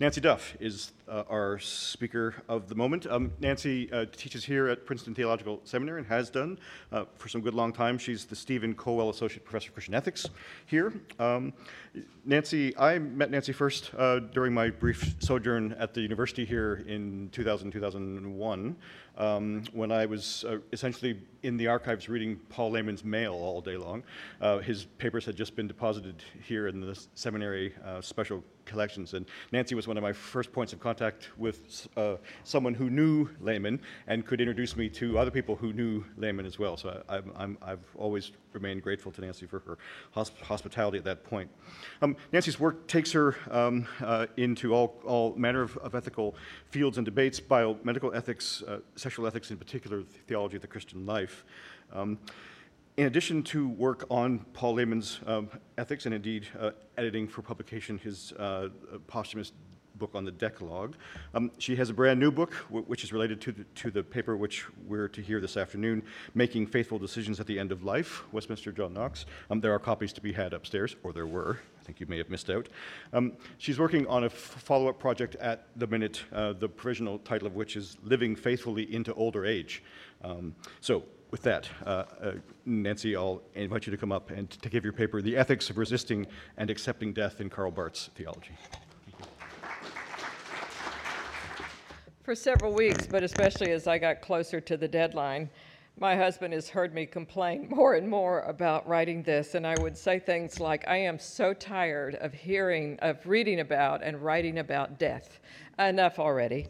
Nancy Duff is uh, our speaker of the moment. Um, Nancy uh, teaches here at Princeton Theological Seminary and has done uh, for some good long time. She's the Stephen Colwell Associate Professor of Christian Ethics here. Um, Nancy, I met Nancy first uh, during my brief sojourn at the university here in 2000, 2001 um, when I was uh, essentially in the archives reading Paul Lehmann's mail all day long. Uh, his papers had just been deposited here in the seminary uh, special collections, and Nancy was one of my first points of contact with uh, someone who knew Lehmann and could introduce me to other people who knew Lehmann as well. So I, have always remained grateful to Nancy for her hosp hospitality at that point. Um, Nancy's work takes her um, uh, into all, all manner of, of, ethical fields and debates, biomedical ethics, uh, sexual ethics in particular, the theology of the Christian life. Um, in addition to work on Paul Lehmann's um, ethics and indeed uh, editing for publication his uh, posthumous book on the Decalogue. Um, she has a brand new book, which is related to the, to the paper which we're to hear this afternoon, Making Faithful Decisions at the End of Life, Westminster John Knox. Um, there are copies to be had upstairs, or there were. I think you may have missed out. Um, she's working on a follow up project at the minute, uh, the provisional title of which is Living Faithfully into Older Age. Um, so, with that, uh, uh, Nancy, I'll invite you to come up and to give your paper, The Ethics of Resisting and Accepting Death in Karl Barth's Theology. For several weeks, but especially as I got closer to the deadline, my husband has heard me complain more and more about writing this, and I would say things like, I am so tired of hearing, of reading about and writing about death. Enough already.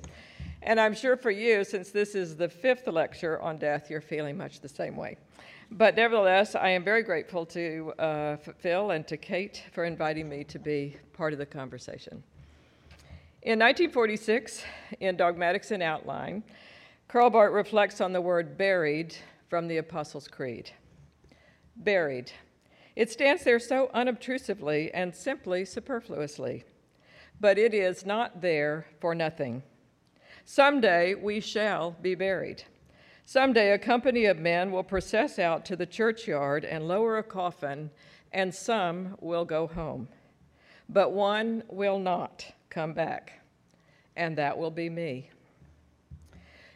And I'm sure for you, since this is the fifth lecture on death, you're feeling much the same way. But nevertheless, I am very grateful to uh, Phil and to Kate for inviting me to be part of the conversation. In 1946, in Dogmatics and Outline, Karl Barth reflects on the word buried from the Apostles' Creed. Buried. It stands there so unobtrusively and simply superfluously, but it is not there for nothing. Someday we shall be buried. Someday a company of men will process out to the churchyard and lower a coffin, and some will go home. But one will not come back, and that will be me.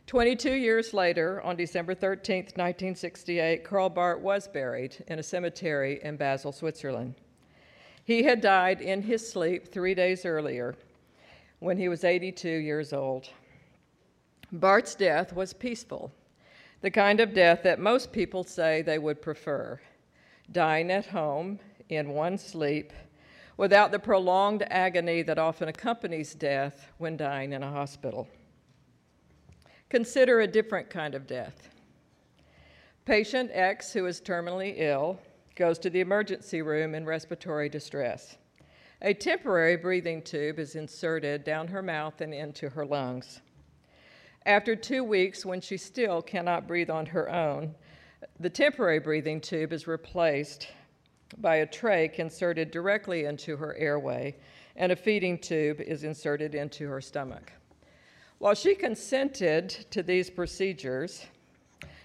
22 years later, on December 13, 1968, Karl Barth was buried in a cemetery in Basel, Switzerland. He had died in his sleep three days earlier when he was 82 years old. Barth's death was peaceful, the kind of death that most people say they would prefer dying at home in one sleep without the prolonged agony that often accompanies death when dying in a hospital. Consider a different kind of death. Patient X, who is terminally ill, goes to the emergency room in respiratory distress. A temporary breathing tube is inserted down her mouth and into her lungs. After two weeks, when she still cannot breathe on her own, the temporary breathing tube is replaced by a trach inserted directly into her airway, and a feeding tube is inserted into her stomach. While she consented to these procedures,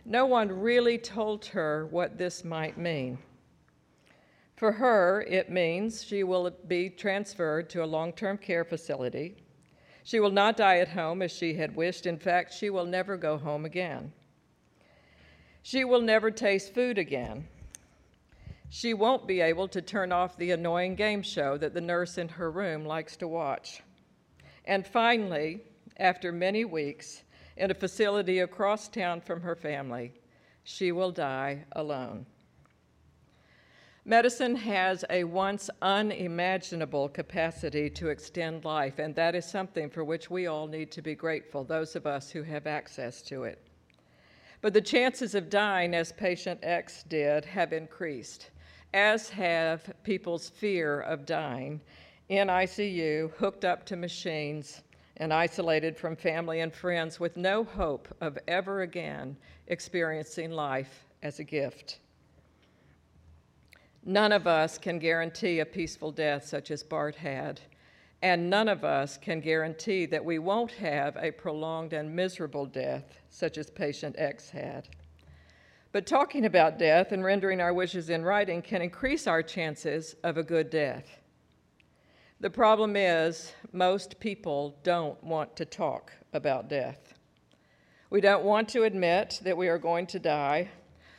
no one really told her what this might mean. For her, it means she will be transferred to a long term care facility. She will not die at home as she had wished. In fact, she will never go home again. She will never taste food again. She won't be able to turn off the annoying game show that the nurse in her room likes to watch. And finally, after many weeks in a facility across town from her family, she will die alone. Medicine has a once unimaginable capacity to extend life, and that is something for which we all need to be grateful, those of us who have access to it. But the chances of dying, as patient X did, have increased, as have people's fear of dying in ICU, hooked up to machines, and isolated from family and friends with no hope of ever again experiencing life as a gift. None of us can guarantee a peaceful death such as Barth had, and none of us can guarantee that we won't have a prolonged and miserable death such as patient X had. But talking about death and rendering our wishes in writing can increase our chances of a good death. The problem is, most people don't want to talk about death. We don't want to admit that we are going to die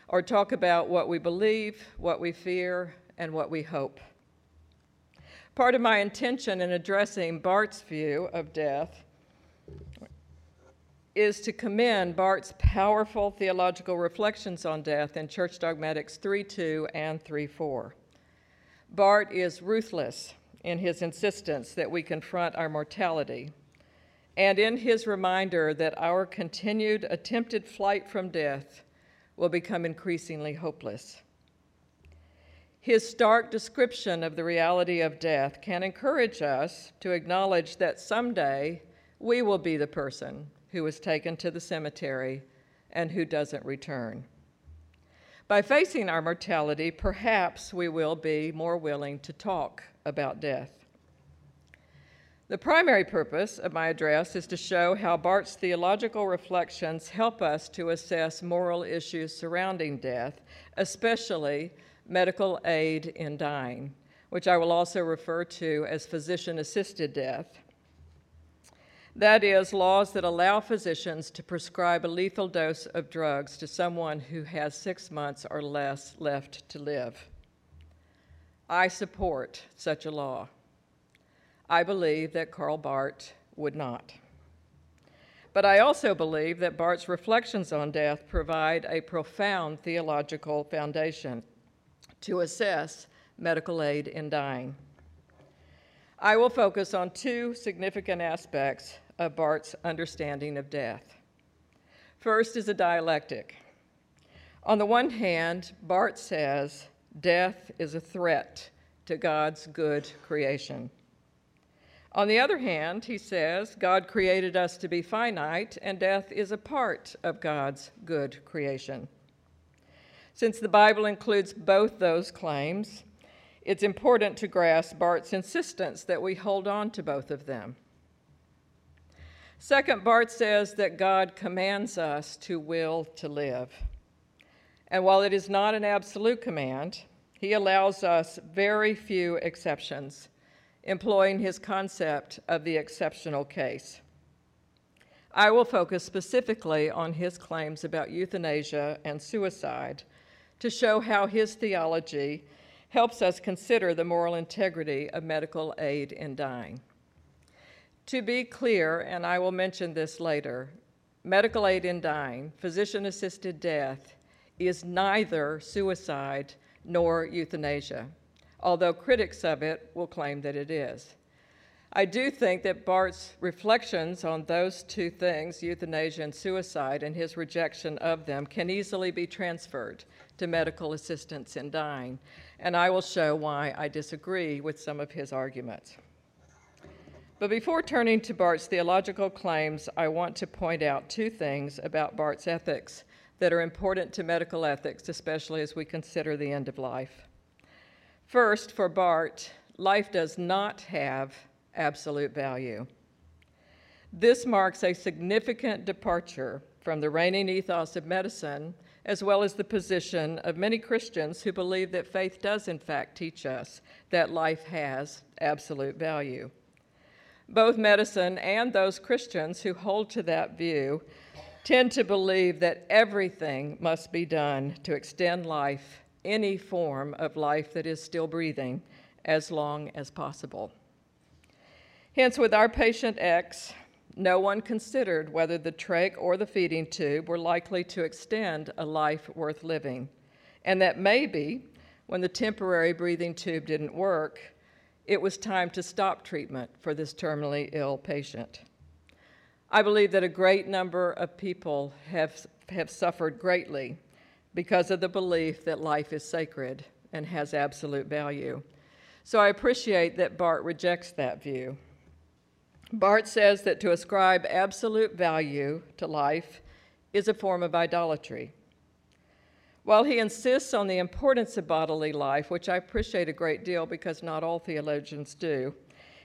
or talk about what we believe, what we fear, and what we hope. Part of my intention in addressing Barth's view of death is to commend Barth's powerful theological reflections on death in Church Dogmatics 3.2 and 3.4. Barth is ruthless in his insistence that we confront our mortality and in his reminder that our continued attempted flight from death will become increasingly hopeless. His stark description of the reality of death can encourage us to acknowledge that someday we will be the person who is taken to the cemetery and who doesn't return. By facing our mortality, perhaps we will be more willing to talk about death. The primary purpose of my address is to show how Barth's theological reflections help us to assess moral issues surrounding death, especially medical aid in dying, which I will also refer to as physician assisted death. That is, laws that allow physicians to prescribe a lethal dose of drugs to someone who has six months or less left to live. I support such a law. I believe that Karl Barth would not. But I also believe that Barth's reflections on death provide a profound theological foundation to assess medical aid in dying. I will focus on two significant aspects of Barth's understanding of death. First is a dialectic. On the one hand, Barth says death is a threat to God's good creation. On the other hand, he says, God created us to be finite, and death is a part of God's good creation. Since the Bible includes both those claims, it's important to grasp Barth's insistence that we hold on to both of them. Second, Barth says that God commands us to will to live. And while it is not an absolute command, he allows us very few exceptions employing his concept of the exceptional case. I will focus specifically on his claims about euthanasia and suicide to show how his theology helps us consider the moral integrity of medical aid in dying. To be clear, and I will mention this later, medical aid in dying, physician assisted death, is neither suicide nor euthanasia although critics of it will claim that it is. I do think that Barth's reflections on those two things, euthanasia and suicide, and his rejection of them, can easily be transferred to medical assistance in dying, and I will show why I disagree with some of his arguments. But before turning to Barth's theological claims, I want to point out two things about Barth's ethics that are important to medical ethics, especially as we consider the end of life. First, for Barth, life does not have absolute value. This marks a significant departure from the reigning ethos of medicine, as well as the position of many Christians who believe that faith does, in fact, teach us that life has absolute value. Both medicine and those Christians who hold to that view tend to believe that everything must be done to extend life any form of life that is still breathing as long as possible. Hence, with our patient X, no one considered whether the trach or the feeding tube were likely to extend a life worth living, and that maybe, when the temporary breathing tube didn't work, it was time to stop treatment for this terminally ill patient. I believe that a great number of people have, have suffered greatly because of the belief that life is sacred and has absolute value. So I appreciate that Barth rejects that view. Barth says that to ascribe absolute value to life is a form of idolatry. While he insists on the importance of bodily life, which I appreciate a great deal because not all theologians do,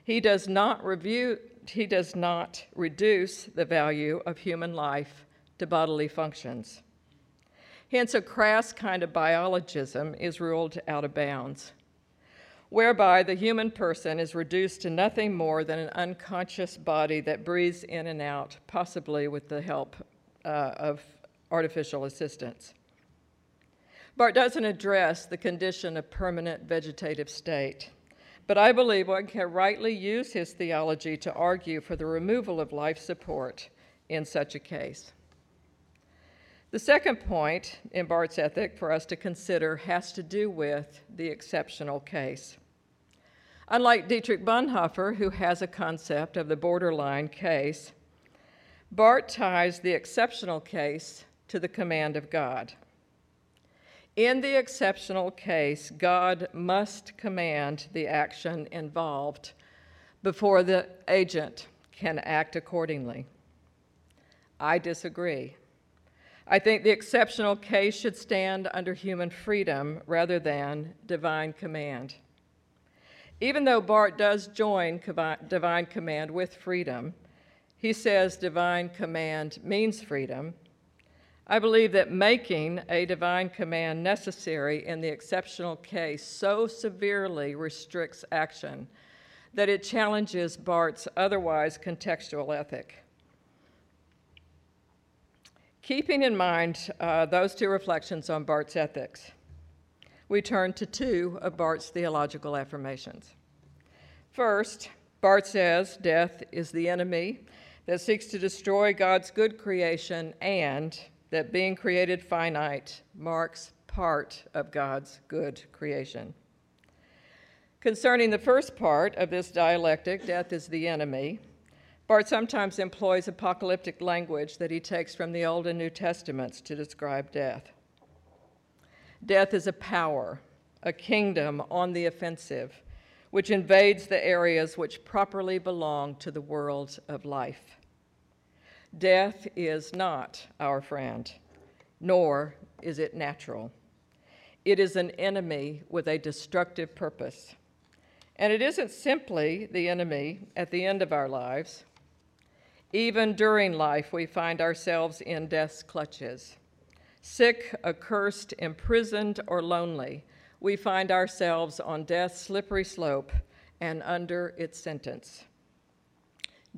he does not review, he does not reduce the value of human life to bodily functions. Hence, a crass kind of biologism is ruled out of bounds. Whereby the human person is reduced to nothing more than an unconscious body that breathes in and out, possibly with the help uh, of artificial assistance. Barth doesn't address the condition of permanent vegetative state, but I believe one can rightly use his theology to argue for the removal of life support in such a case. The second point in Barth's ethic for us to consider has to do with the exceptional case. Unlike Dietrich Bonhoeffer, who has a concept of the borderline case, Barth ties the exceptional case to the command of God. In the exceptional case, God must command the action involved before the agent can act accordingly. I disagree. I think the exceptional case should stand under human freedom rather than divine command. Even though Barth does join divine command with freedom, he says divine command means freedom. I believe that making a divine command necessary in the exceptional case so severely restricts action that it challenges Barth's otherwise contextual ethic. Keeping in mind uh, those two reflections on Barth's ethics, we turn to two of Barth's theological affirmations. First, Barth says death is the enemy that seeks to destroy God's good creation and that being created finite marks part of God's good creation. Concerning the first part of this dialectic, death is the enemy, Barth sometimes employs apocalyptic language that he takes from the Old and New Testaments to describe death. Death is a power, a kingdom on the offensive, which invades the areas which properly belong to the world of life. Death is not our friend, nor is it natural. It is an enemy with a destructive purpose. And it isn't simply the enemy at the end of our lives, even during life, we find ourselves in death's clutches. Sick, accursed, imprisoned, or lonely, we find ourselves on death's slippery slope and under its sentence.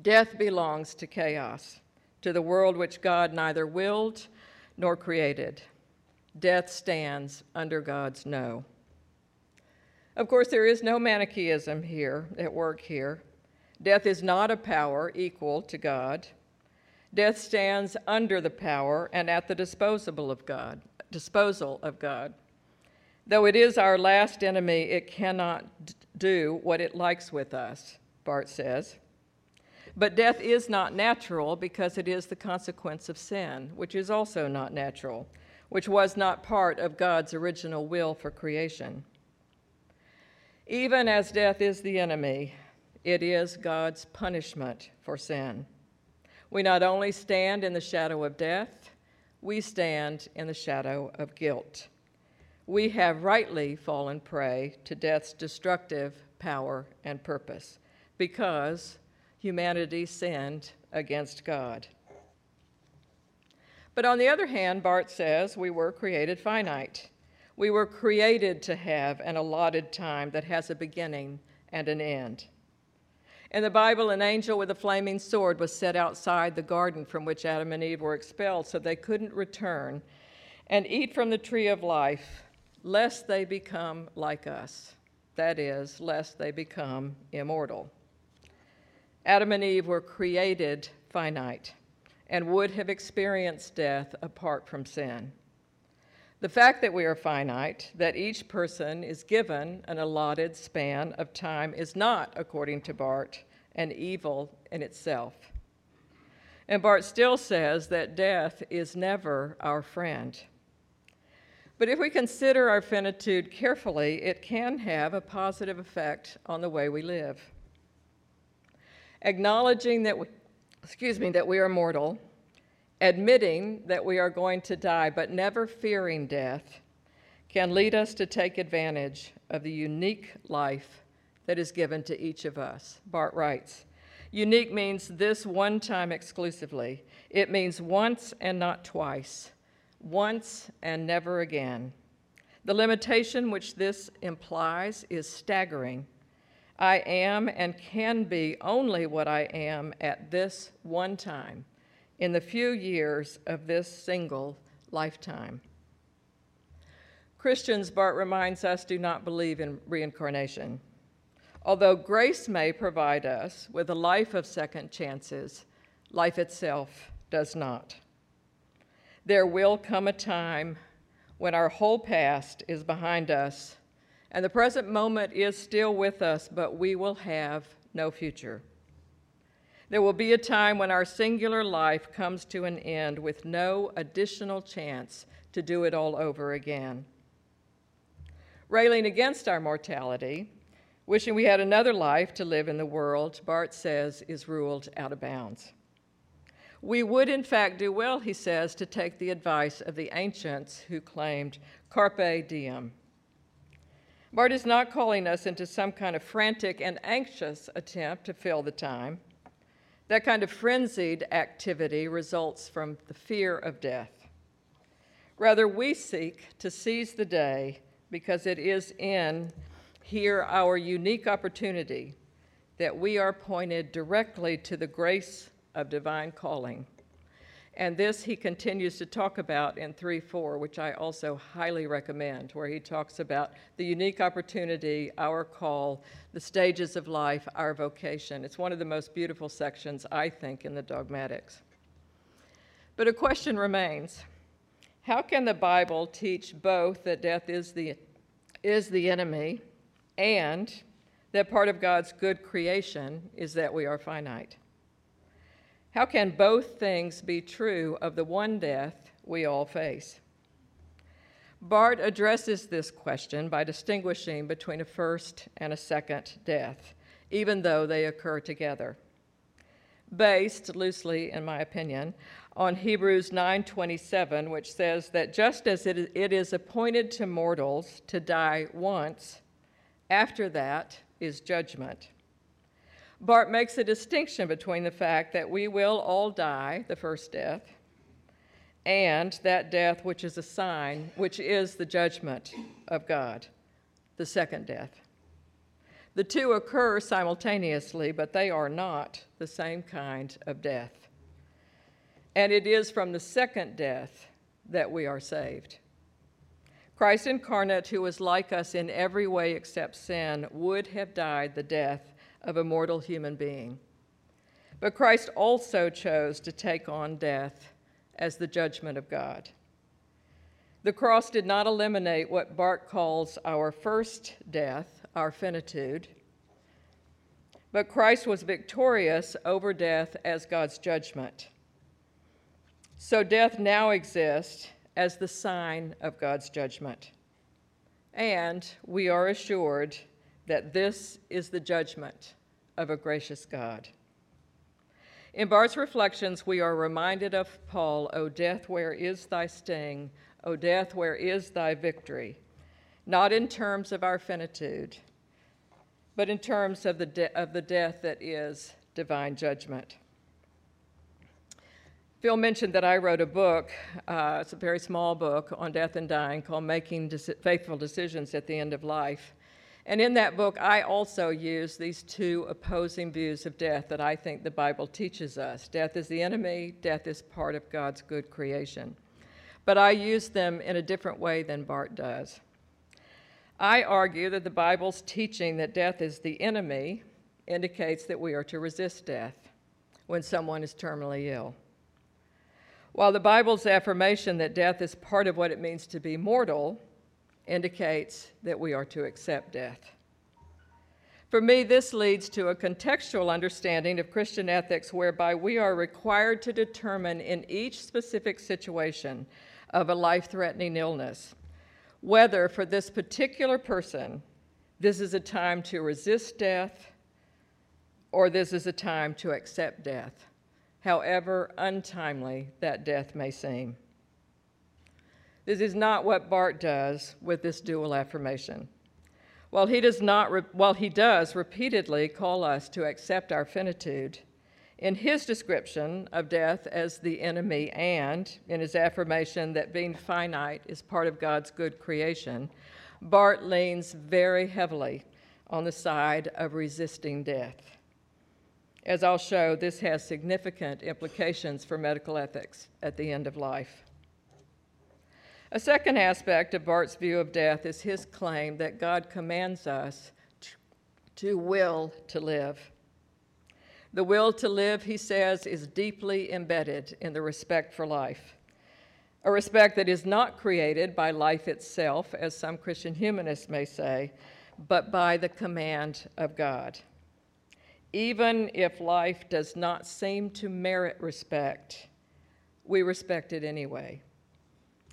Death belongs to chaos, to the world which God neither willed nor created. Death stands under God's no. Of course, there is no Manichaeism here at work here. Death is not a power equal to God. Death stands under the power and at the disposal of God, disposal of God. Though it is our last enemy, it cannot do what it likes with us, Barth says. But death is not natural because it is the consequence of sin, which is also not natural, which was not part of God's original will for creation. Even as death is the enemy, it is God's punishment for sin. We not only stand in the shadow of death, we stand in the shadow of guilt. We have rightly fallen prey to death's destructive power and purpose because humanity sinned against God. But on the other hand, Barth says we were created finite. We were created to have an allotted time that has a beginning and an end. In the Bible, an angel with a flaming sword was set outside the garden from which Adam and Eve were expelled so they couldn't return and eat from the tree of life, lest they become like us. That is, lest they become immortal. Adam and Eve were created finite and would have experienced death apart from sin. The fact that we are finite, that each person is given an allotted span of time, is not, according to Barth, an evil in itself. And Barth still says that death is never our friend. But if we consider our finitude carefully, it can have a positive effect on the way we live. Acknowledging that we, excuse me, that we are mortal admitting that we are going to die, but never fearing death, can lead us to take advantage of the unique life that is given to each of us. Barth writes Unique means this one time exclusively, it means once and not twice, once and never again. The limitation which this implies is staggering. I am and can be only what I am at this one time in the few years of this single lifetime. Christians, Barth reminds us, do not believe in reincarnation. Although grace may provide us with a life of second chances, life itself does not. There will come a time when our whole past is behind us and the present moment is still with us, but we will have no future. There will be a time when our singular life comes to an end with no additional chance to do it all over again. Railing against our mortality, wishing we had another life to live in the world, Barth says, is ruled out of bounds. We would, in fact, do well, he says, to take the advice of the ancients who claimed carpe diem. Barth is not calling us into some kind of frantic and anxious attempt to fill the time. That kind of frenzied activity results from the fear of death. Rather, we seek to seize the day because it is in here our unique opportunity that we are pointed directly to the grace of divine calling. And this he continues to talk about in 3 4, which I also highly recommend, where he talks about the unique opportunity, our call, the stages of life, our vocation. It's one of the most beautiful sections, I think, in the dogmatics. But a question remains How can the Bible teach both that death is the, is the enemy and that part of God's good creation is that we are finite? How can both things be true of the one death we all face? Barth addresses this question by distinguishing between a first and a second death, even though they occur together. Based loosely, in my opinion, on Hebrews 9:27, which says that just as it is appointed to mortals to die once, after that is judgment. Barth makes a distinction between the fact that we will all die, the first death, and that death which is a sign, which is the judgment of God, the second death. The two occur simultaneously, but they are not the same kind of death. And it is from the second death that we are saved. Christ incarnate, who was like us in every way except sin, would have died the death of a mortal human being. But Christ also chose to take on death as the judgment of God. The cross did not eliminate what Barth calls our first death, our finitude, but Christ was victorious over death as God's judgment. So death now exists as the sign of God's judgment. And we are assured that this is the judgment of a gracious God. In Barth's reflections, we are reminded of Paul, O death, where is thy sting? O death, where is thy victory? Not in terms of our finitude, but in terms of the, de- of the death that is divine judgment. Phil mentioned that I wrote a book, uh, it's a very small book on death and dying called Making Faithful Decisions at the End of Life. And in that book, I also use these two opposing views of death that I think the Bible teaches us. Death is the enemy, death is part of God's good creation. But I use them in a different way than Barth does. I argue that the Bible's teaching that death is the enemy indicates that we are to resist death when someone is terminally ill. While the Bible's affirmation that death is part of what it means to be mortal indicates that we are to accept death. For me, this leads to a contextual understanding of Christian ethics whereby we are required to determine in each specific situation of a life threatening illness whether for this particular person this is a time to resist death or this is a time to accept death, however untimely that death may seem. This is not what Barth does with this dual affirmation. While he does, not while he does repeatedly call us to accept our finitude, In his description of death as the enemy and in his affirmation that being finite is part of God's good creation, Barth leans very heavily on the side of resisting death. As I'll show, this has significant implications for medical ethics at the end of life. A second aspect of Barth's view of death is his claim that God commands us to, will to live. The will to live, he says, is deeply embedded in the respect for life, a respect that is not created by life itself, as some Christian humanists may say, but by the command of God. Even if life does not seem to merit respect, we respect it anyway.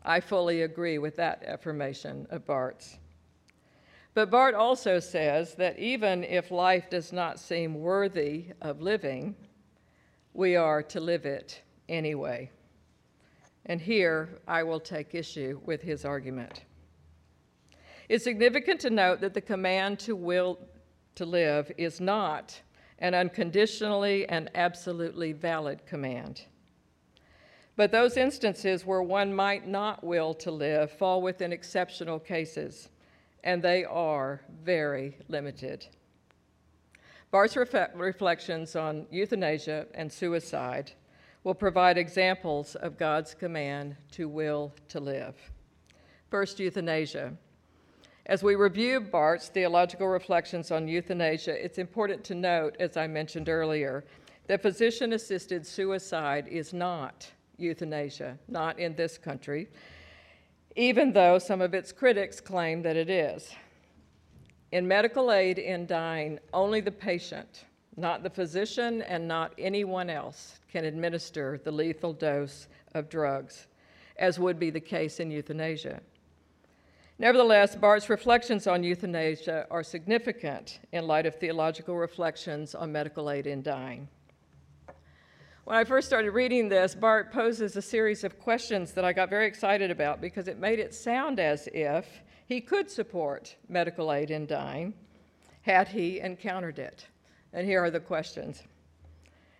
I fully agree with that affirmation of Barth's. But Barth also says that even if life does not seem worthy of living, we are to live it anyway. And here I will take issue with his argument. It's significant to note that the command to will to live is not an unconditionally and absolutely valid command. But those instances where one might not will to live fall within exceptional cases, and they are very limited. Barth's ref- reflections on euthanasia and suicide will provide examples of God's command to will to live. First, euthanasia. As we review Barth's theological reflections on euthanasia, it's important to note, as I mentioned earlier, that physician assisted suicide is not euthanasia, not in this country, even though some of its critics claim that it is. In medical aid in dying, only the patient, not the physician and not anyone else, can administer the lethal dose of drugs, as would be the case in euthanasia. Nevertheless, Barth's reflections on euthanasia are significant in light of theological reflections on medical aid in dying. When I first started reading this, Barth poses a series of questions that I got very excited about because it made it sound as if he could support medical aid in dying had he encountered it. And here are the questions.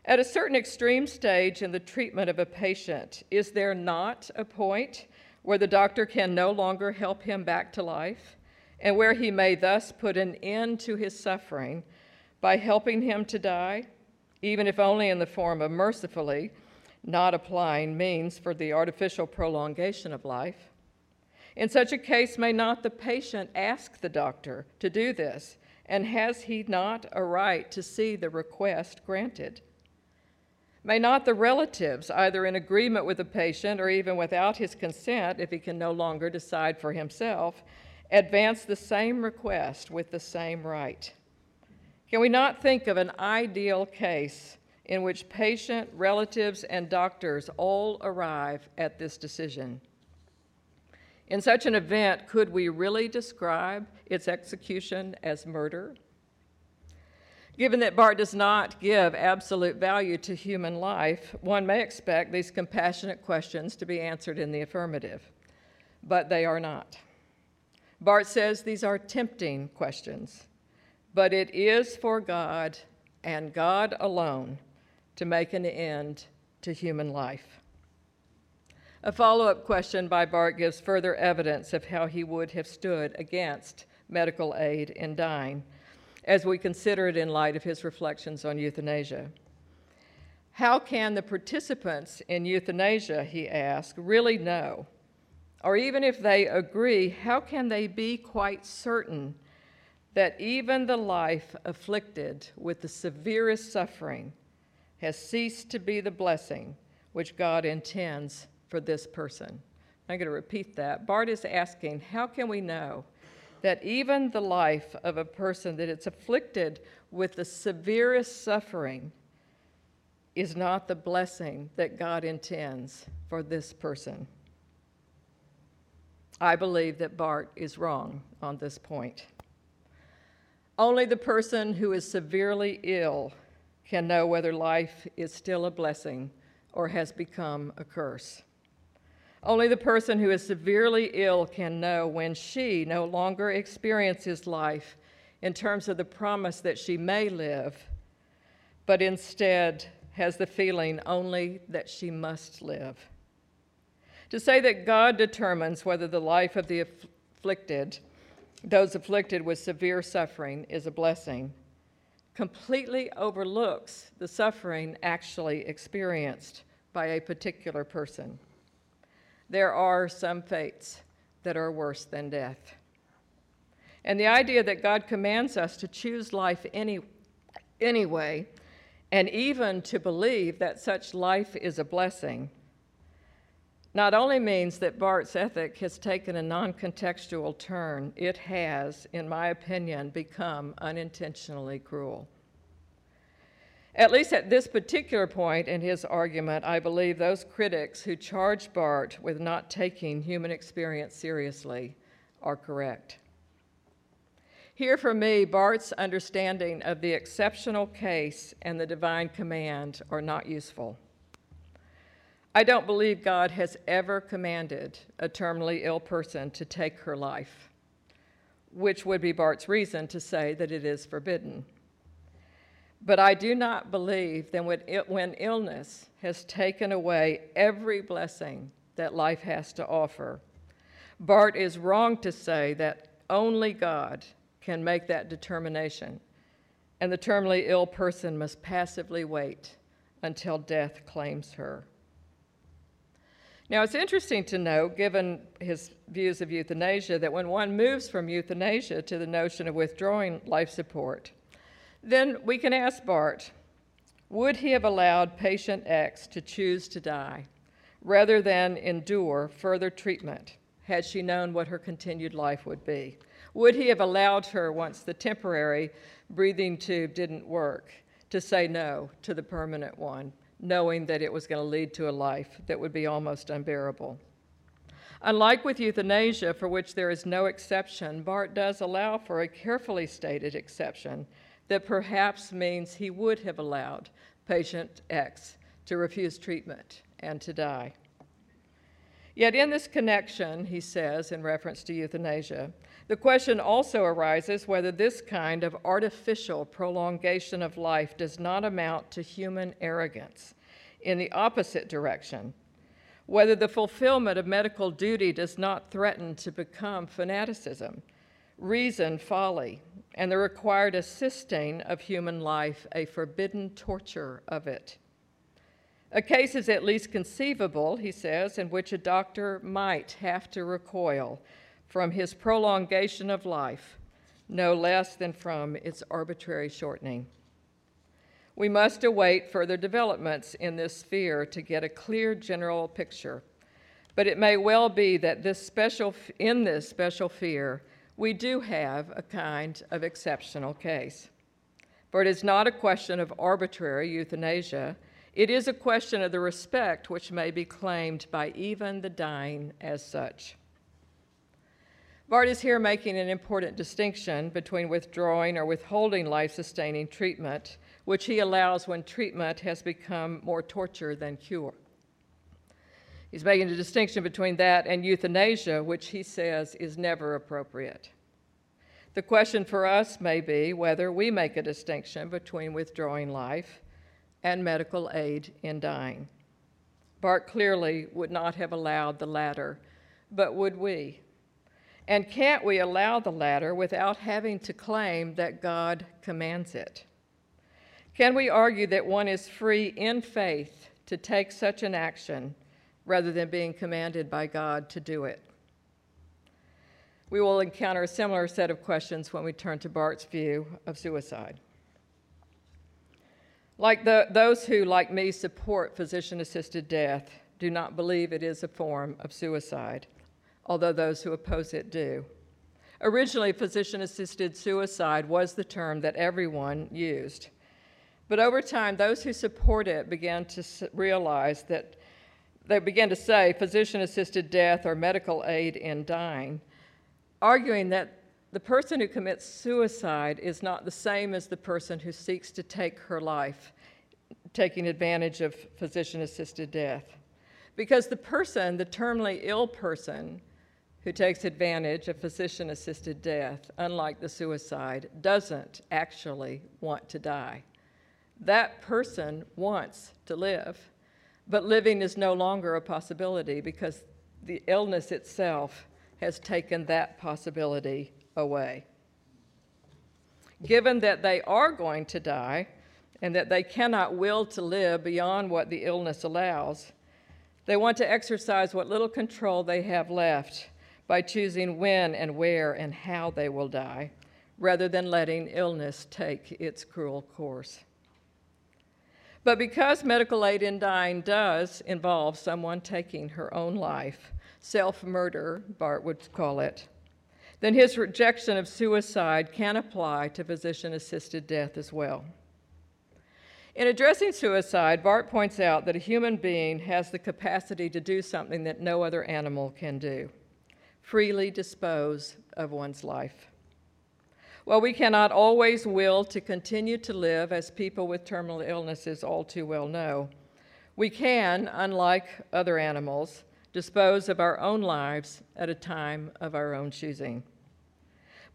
At a certain extreme stage in the treatment of a patient, is there not a point where the doctor can no longer help him back to life and where he may thus put an end to his suffering by helping him to die? Even if only in the form of mercifully not applying means for the artificial prolongation of life. In such a case, may not the patient ask the doctor to do this, and has he not a right to see the request granted? May not the relatives, either in agreement with the patient or even without his consent, if he can no longer decide for himself, advance the same request with the same right? Can we not think of an ideal case in which patient, relatives, and doctors all arrive at this decision? In such an event, could we really describe its execution as murder? Given that Barth does not give absolute value to human life, one may expect these compassionate questions to be answered in the affirmative, but they are not. Barth says these are tempting questions but it is for God and God alone to make an end to human life. A follow up question by Barth gives further evidence of how he would have stood against medical aid in dying, as we consider it in light of his reflections on euthanasia. How can the participants in euthanasia, he asked, really know? Or even if they agree, how can they be quite certain that even the life afflicted with the severest suffering has ceased to be the blessing which God intends for this person. I'm going to repeat that. Barth is asking, how can we know that even the life of a person that is afflicted with the severest suffering is not the blessing that God intends for this person? I believe that Barth is wrong on this point. Only the person who is severely ill can know whether life is still a blessing or has become a curse. Only the person who is severely ill can know when she no longer experiences life in terms of the promise that she may live, but instead has the feeling only that she must live. To say that God determines whether the life of the afflicted, those afflicted with severe suffering, is a blessing, completely overlooks the suffering actually experienced by a particular person. There are some fates that are worse than death. And the idea that God commands us to choose life any, anyway, and even to believe that such life is a blessing, not only means that Barth's ethic has taken a non contextual turn, it has, in my opinion, become unintentionally cruel. At least at this particular point in his argument, I believe those critics who charge Barth with not taking human experience seriously are correct. Here, for me, Barth's understanding of the exceptional case and the divine command are not useful. I don't believe God has ever commanded a terminally ill person to take her life, which would be Barth's reason to say that it is forbidden. But I do not believe that when illness has taken away every blessing that life has to offer, Barth is wrong to say that only God can make that determination, and the terminally ill person must passively wait until death claims her. Now, it's interesting to note, given his views of euthanasia, that when one moves from euthanasia to the notion of withdrawing life support, then we can ask Barth would he have allowed patient X to choose to die rather than endure further treatment had she known what her continued life would be? Would he have allowed her, once the temporary breathing tube didn't work, to say no to the permanent one, knowing that it was going to lead to a life that would be almost unbearable? Unlike with euthanasia, for which there is no exception, Barth does allow for a carefully stated exception that perhaps means he would have allowed patient X to refuse treatment and to die. Yet, in this connection, he says, in reference to euthanasia, the question also arises whether this kind of artificial prolongation of life does not amount to human arrogance in the opposite direction, whether the fulfillment of medical duty does not threaten to become fanaticism, reason folly, and the required assisting of human life a forbidden torture of it. A case is at least conceivable, he says, in which a doctor might have to recoil from his prolongation of life, no less than from its arbitrary shortening. We must await further developments in this sphere to get a clear general picture, but it may well be that this special, in this special sphere, we do have a kind of exceptional case. For it is not a question of arbitrary euthanasia, it is a question of the respect which may be claimed by even the dying as such. Barth is here making an important distinction between withdrawing or withholding life sustaining treatment, which he allows when treatment has become more torture than cure. He's making a distinction between that and euthanasia, which he says is never appropriate. The question for us may be whether we make a distinction between withdrawing life and medical aid in dying. Barth clearly would not have allowed the latter, but would we? And can't we allow the latter without having to claim that God commands it? Can we argue that one is free in faith to take such an action rather than being commanded by God to do it. We will encounter a similar set of questions when we turn to Barth's view of suicide. Like the, those who, like me, support physician assisted death, do not believe it is a form of suicide, although those who oppose it do. Originally, physician assisted suicide was the term that everyone used. But over time, those who support it began to realize that they began to say physician assisted death or medical aid in dying, arguing that the person who commits suicide is not the same as the person who seeks to take her life, taking advantage of physician assisted death. Because the person, the terminally ill person who takes advantage of physician assisted death, unlike the suicide, doesn't actually want to die. That person wants to live, but living is no longer a possibility because the illness itself has taken that possibility away. Given that they are going to die and that they cannot will to live beyond what the illness allows, they want to exercise what little control they have left by choosing when and where and how they will die, rather than letting illness take its cruel course. But because medical aid in dying does involve someone taking her own life, self murder, Barth would call it, then his rejection of suicide can apply to physician assisted death as well. In addressing suicide, Barth points out that a human being has the capacity to do something that no other animal can do freely dispose of one's life. While we cannot always will to continue to live, as people with terminal illnesses all too well know, we can, unlike other animals, dispose of our own lives at a time of our own choosing.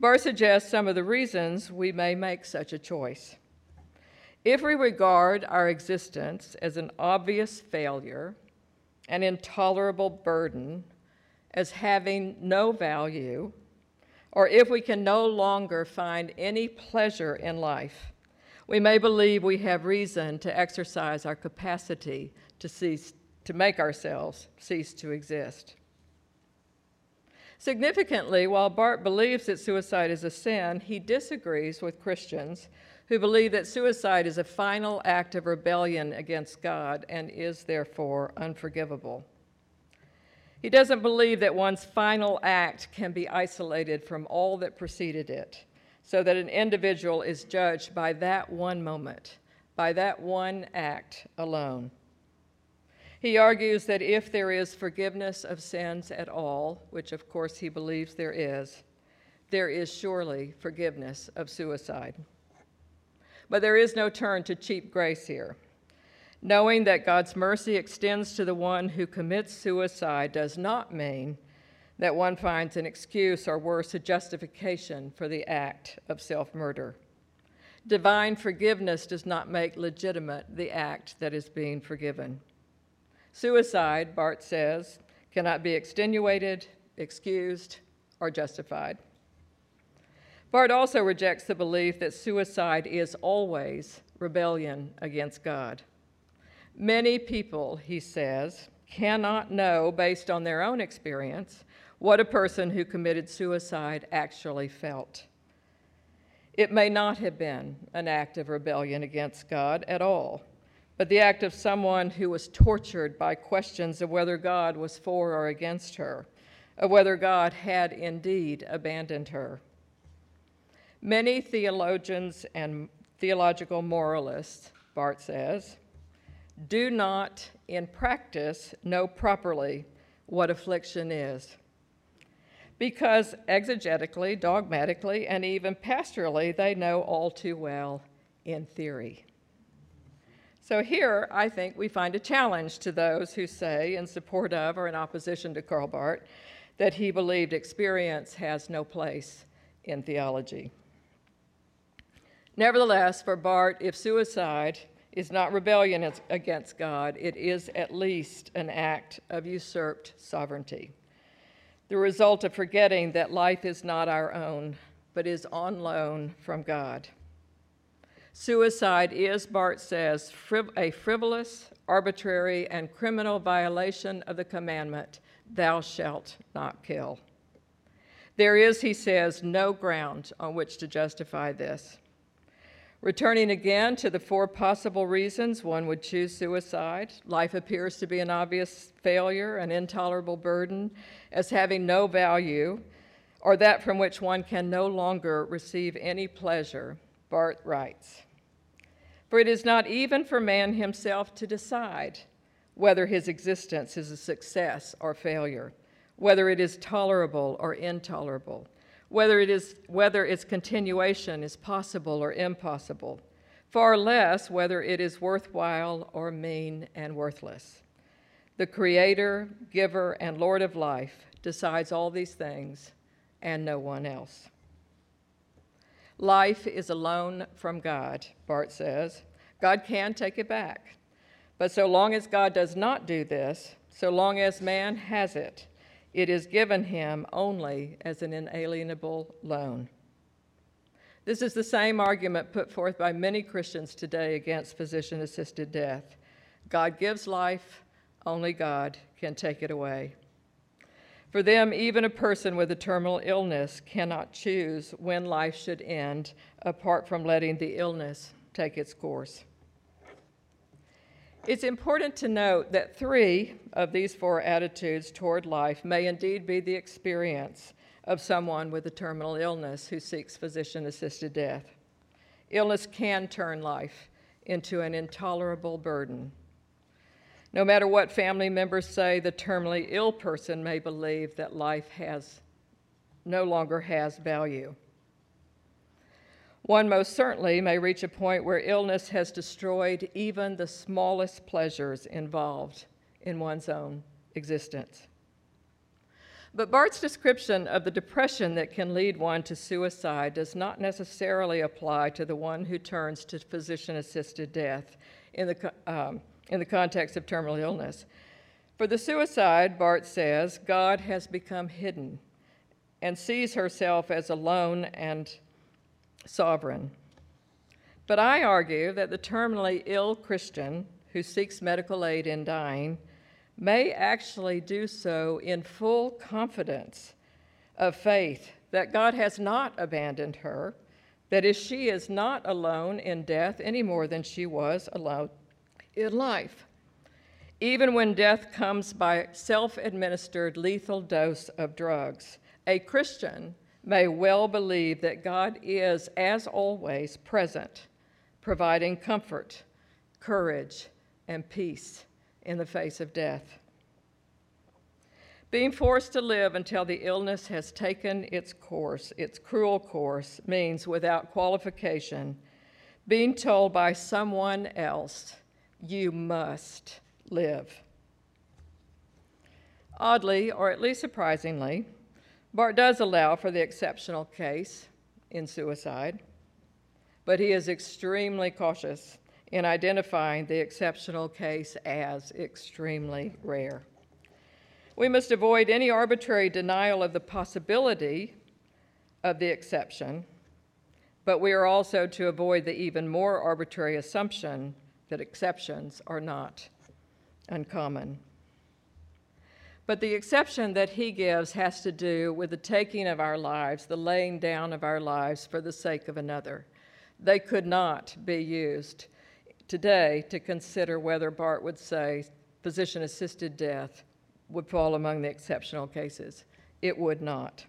Barth suggests some of the reasons we may make such a choice. If we regard our existence as an obvious failure, an intolerable burden, as having no value, or if we can no longer find any pleasure in life, we may believe we have reason to exercise our capacity to cease to make ourselves cease to exist. Significantly, while Barth believes that suicide is a sin, he disagrees with Christians who believe that suicide is a final act of rebellion against God and is therefore unforgivable. He doesn't believe that one's final act can be isolated from all that preceded it, so that an individual is judged by that one moment, by that one act alone. He argues that if there is forgiveness of sins at all, which of course he believes there is, there is surely forgiveness of suicide. But there is no turn to cheap grace here. Knowing that God's mercy extends to the one who commits suicide does not mean that one finds an excuse or worse, a justification for the act of self murder. Divine forgiveness does not make legitimate the act that is being forgiven. Suicide, Barth says, cannot be extenuated, excused, or justified. Barth also rejects the belief that suicide is always rebellion against God. Many people, he says, cannot know, based on their own experience, what a person who committed suicide actually felt. It may not have been an act of rebellion against God at all but the act of someone who was tortured by questions of whether God was for or against her, of whether God had indeed abandoned her. Many theologians and theological moralists, Barth says, do not in practice know properly what affliction is. Because exegetically, dogmatically, and even pastorally, they know all too well in theory. So here, I think we find a challenge to those who say, in support of or in opposition to Karl Barth, that he believed experience has no place in theology. Nevertheless, for Barth, if suicide is not rebellion against God, it is at least an act of usurped sovereignty. The result of forgetting that life is not our own, but is on loan from God. Suicide is, Barth says, a frivolous, arbitrary, and criminal violation of the commandment, Thou shalt not kill. There is, he says, no ground on which to justify this. Returning again to the four possible reasons one would choose suicide, life appears to be an obvious failure, an intolerable burden, as having no value, or that from which one can no longer receive any pleasure, Barth writes. For it is not even for man himself to decide whether his existence is a success or failure, whether it is tolerable or intolerable, whether, it is, whether its continuation is possible or impossible, far less whether it is worthwhile or mean and worthless. The Creator, Giver, and Lord of life decides all these things and no one else. Life is a loan from God, Barth says. God can take it back. But so long as God does not do this, so long as man has it, it is given him only as an inalienable loan. This is the same argument put forth by many Christians today against physician assisted death. God gives life, only God can take it away. For them, even a person with a terminal illness cannot choose when life should end apart from letting the illness take its course. It's important to note that three of these four attitudes toward life may indeed be the experience of someone with a terminal illness who seeks physician assisted death. Illness can turn life into an intolerable burden. No matter what family members say, the terminally ill person may believe that life has no longer has value. One most certainly may reach a point where illness has destroyed even the smallest pleasures involved in one's own existence. But Barth's description of the depression that can lead one to suicide does not necessarily apply to the one who turns to physician assisted death in the, um, in the context of terminal illness. For the suicide, Barth says, God has become hidden and sees herself as alone and sovereign. But I argue that the terminally ill Christian who seeks medical aid in dying may actually do so in full confidence of faith that God has not abandoned her, that is, she is not alone in death any more than she was alone in life. Even when death comes by self administered lethal dose of drugs, a Christian may well believe that God is, as always, present, providing comfort, courage, and peace in the face of death. Being forced to live until the illness has taken its course, its cruel course, means without qualification being told by someone else, you must live. Oddly, or at least surprisingly, Barth does allow for the exceptional case in suicide, but he is extremely cautious in identifying the exceptional case as extremely rare. We must avoid any arbitrary denial of the possibility of the exception, but we are also to avoid the even more arbitrary assumption that exceptions are not uncommon. But the exception that he gives has to do with the taking of our lives, the laying down of our lives for the sake of another. They could not be used today to consider whether Barth would say physician assisted death would fall among the exceptional cases. It would not.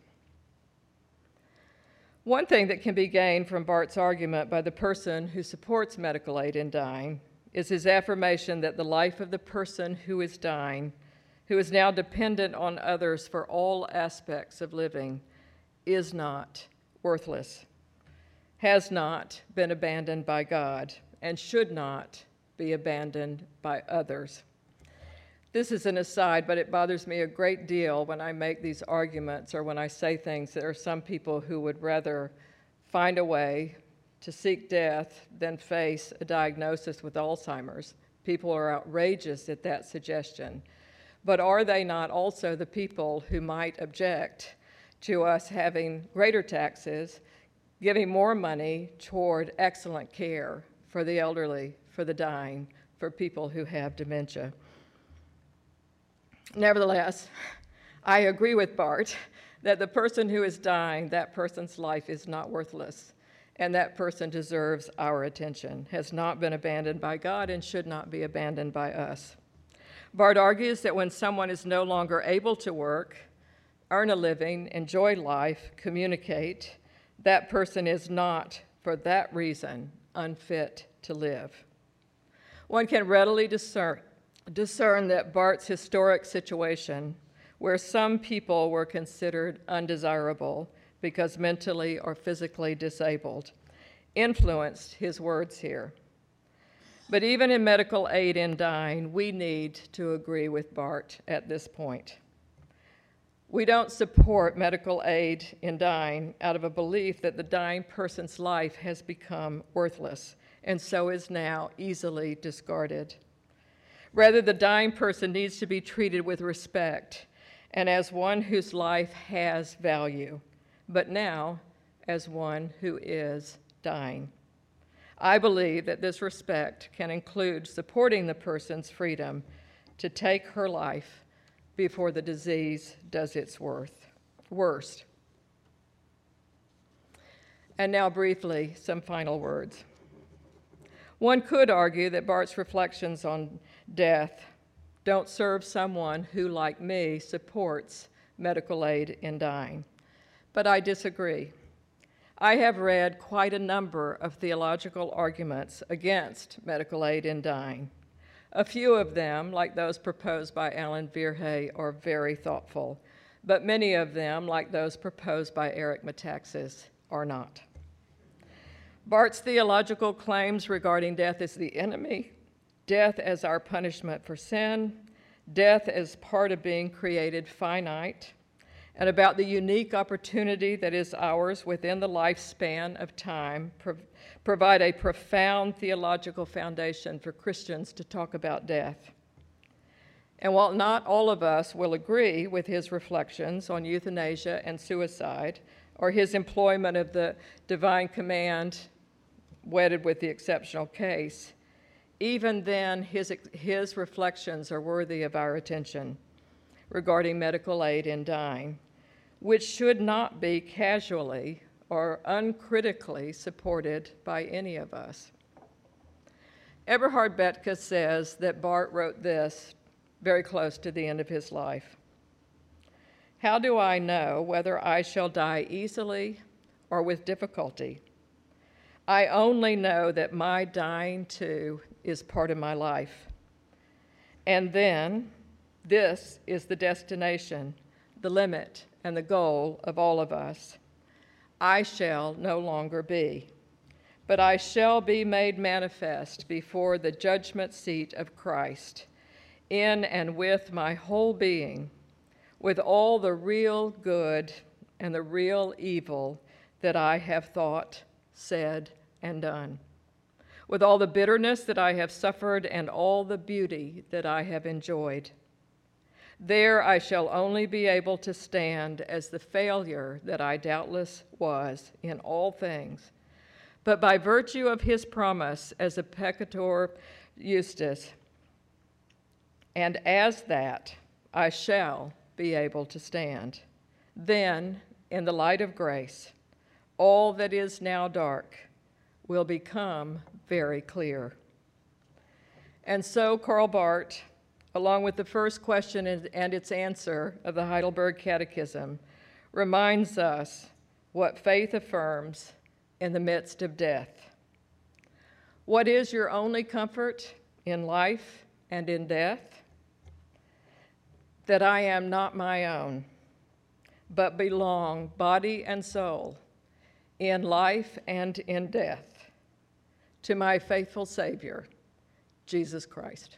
One thing that can be gained from Barth's argument by the person who supports medical aid in dying is his affirmation that the life of the person who is dying, who is now dependent on others for all aspects of living, is not worthless, has not been abandoned by God, and should not be abandoned by others. This is an aside, but it bothers me a great deal when I make these arguments or when I say things. There are some people who would rather find a way to seek death than face a diagnosis with Alzheimer's. People are outrageous at that suggestion. But are they not also the people who might object to us having greater taxes, giving more money toward excellent care for the elderly, for the dying, for people who have dementia? Nevertheless, I agree with Barth that the person who is dying, that person's life is not worthless, and that person deserves our attention, has not been abandoned by God, and should not be abandoned by us. Barth argues that when someone is no longer able to work, earn a living, enjoy life, communicate, that person is not, for that reason, unfit to live. One can readily discern discern that Barth's historic situation, where some people were considered undesirable because mentally or physically disabled, influenced his words here. But even in medical aid in dying, we need to agree with Barth at this point. We don't support medical aid in dying out of a belief that the dying person's life has become worthless and so is now easily discarded. Rather, the dying person needs to be treated with respect and as one whose life has value, but now as one who is dying. I believe that this respect can include supporting the person's freedom to take her life before the disease does its worth, worst. And now, briefly, some final words. One could argue that Barth's reflections on death don't serve someone who, like me, supports medical aid in dying. But I disagree. I have read quite a number of theological arguments against medical aid in dying. A few of them, like those proposed by Allen Verhey, are very thoughtful, but many of them, like those proposed by Eric Metaxas, are not. Barth's theological claims regarding death as the enemy, death as our punishment for sin, death as part of being created finite, and about the unique opportunity that is ours within the lifespan of time prov- provide a profound theological foundation for Christians to talk about death. And while not all of us will agree with his reflections on euthanasia and suicide, or his employment of the divine command wedded with the exceptional case, even then, his, his reflections are worthy of our attention regarding medical aid in dying, which should not be casually or uncritically supported by any of us. Eberhard Bethge says that Barth wrote this very close to the end of his life. How do I know whether I shall die easily or with difficulty? I only know that my dying too is part of my life. And then, this is the destination, the limit, and the goal of all of us. I shall no longer be, but I shall be made manifest before the judgment seat of Christ, in and with my whole being, with all the real good and the real evil that I have thought said, and done. With all the bitterness that I have suffered and all the beauty that I have enjoyed. There I shall only be able to stand as the failure that I doubtless was in all things. But by virtue of his promise as a peccator iustus, and as that, I shall be able to stand. Then, in the light of grace, all that is now dark will become very clear. And so, Karl Barth, along with the first question and its answer of the Heidelberg Catechism, reminds us what faith affirms in the midst of death. What is your only comfort in life and in death? That I am not my own, but belong, body and soul, in life and in death to my faithful Savior, Jesus Christ.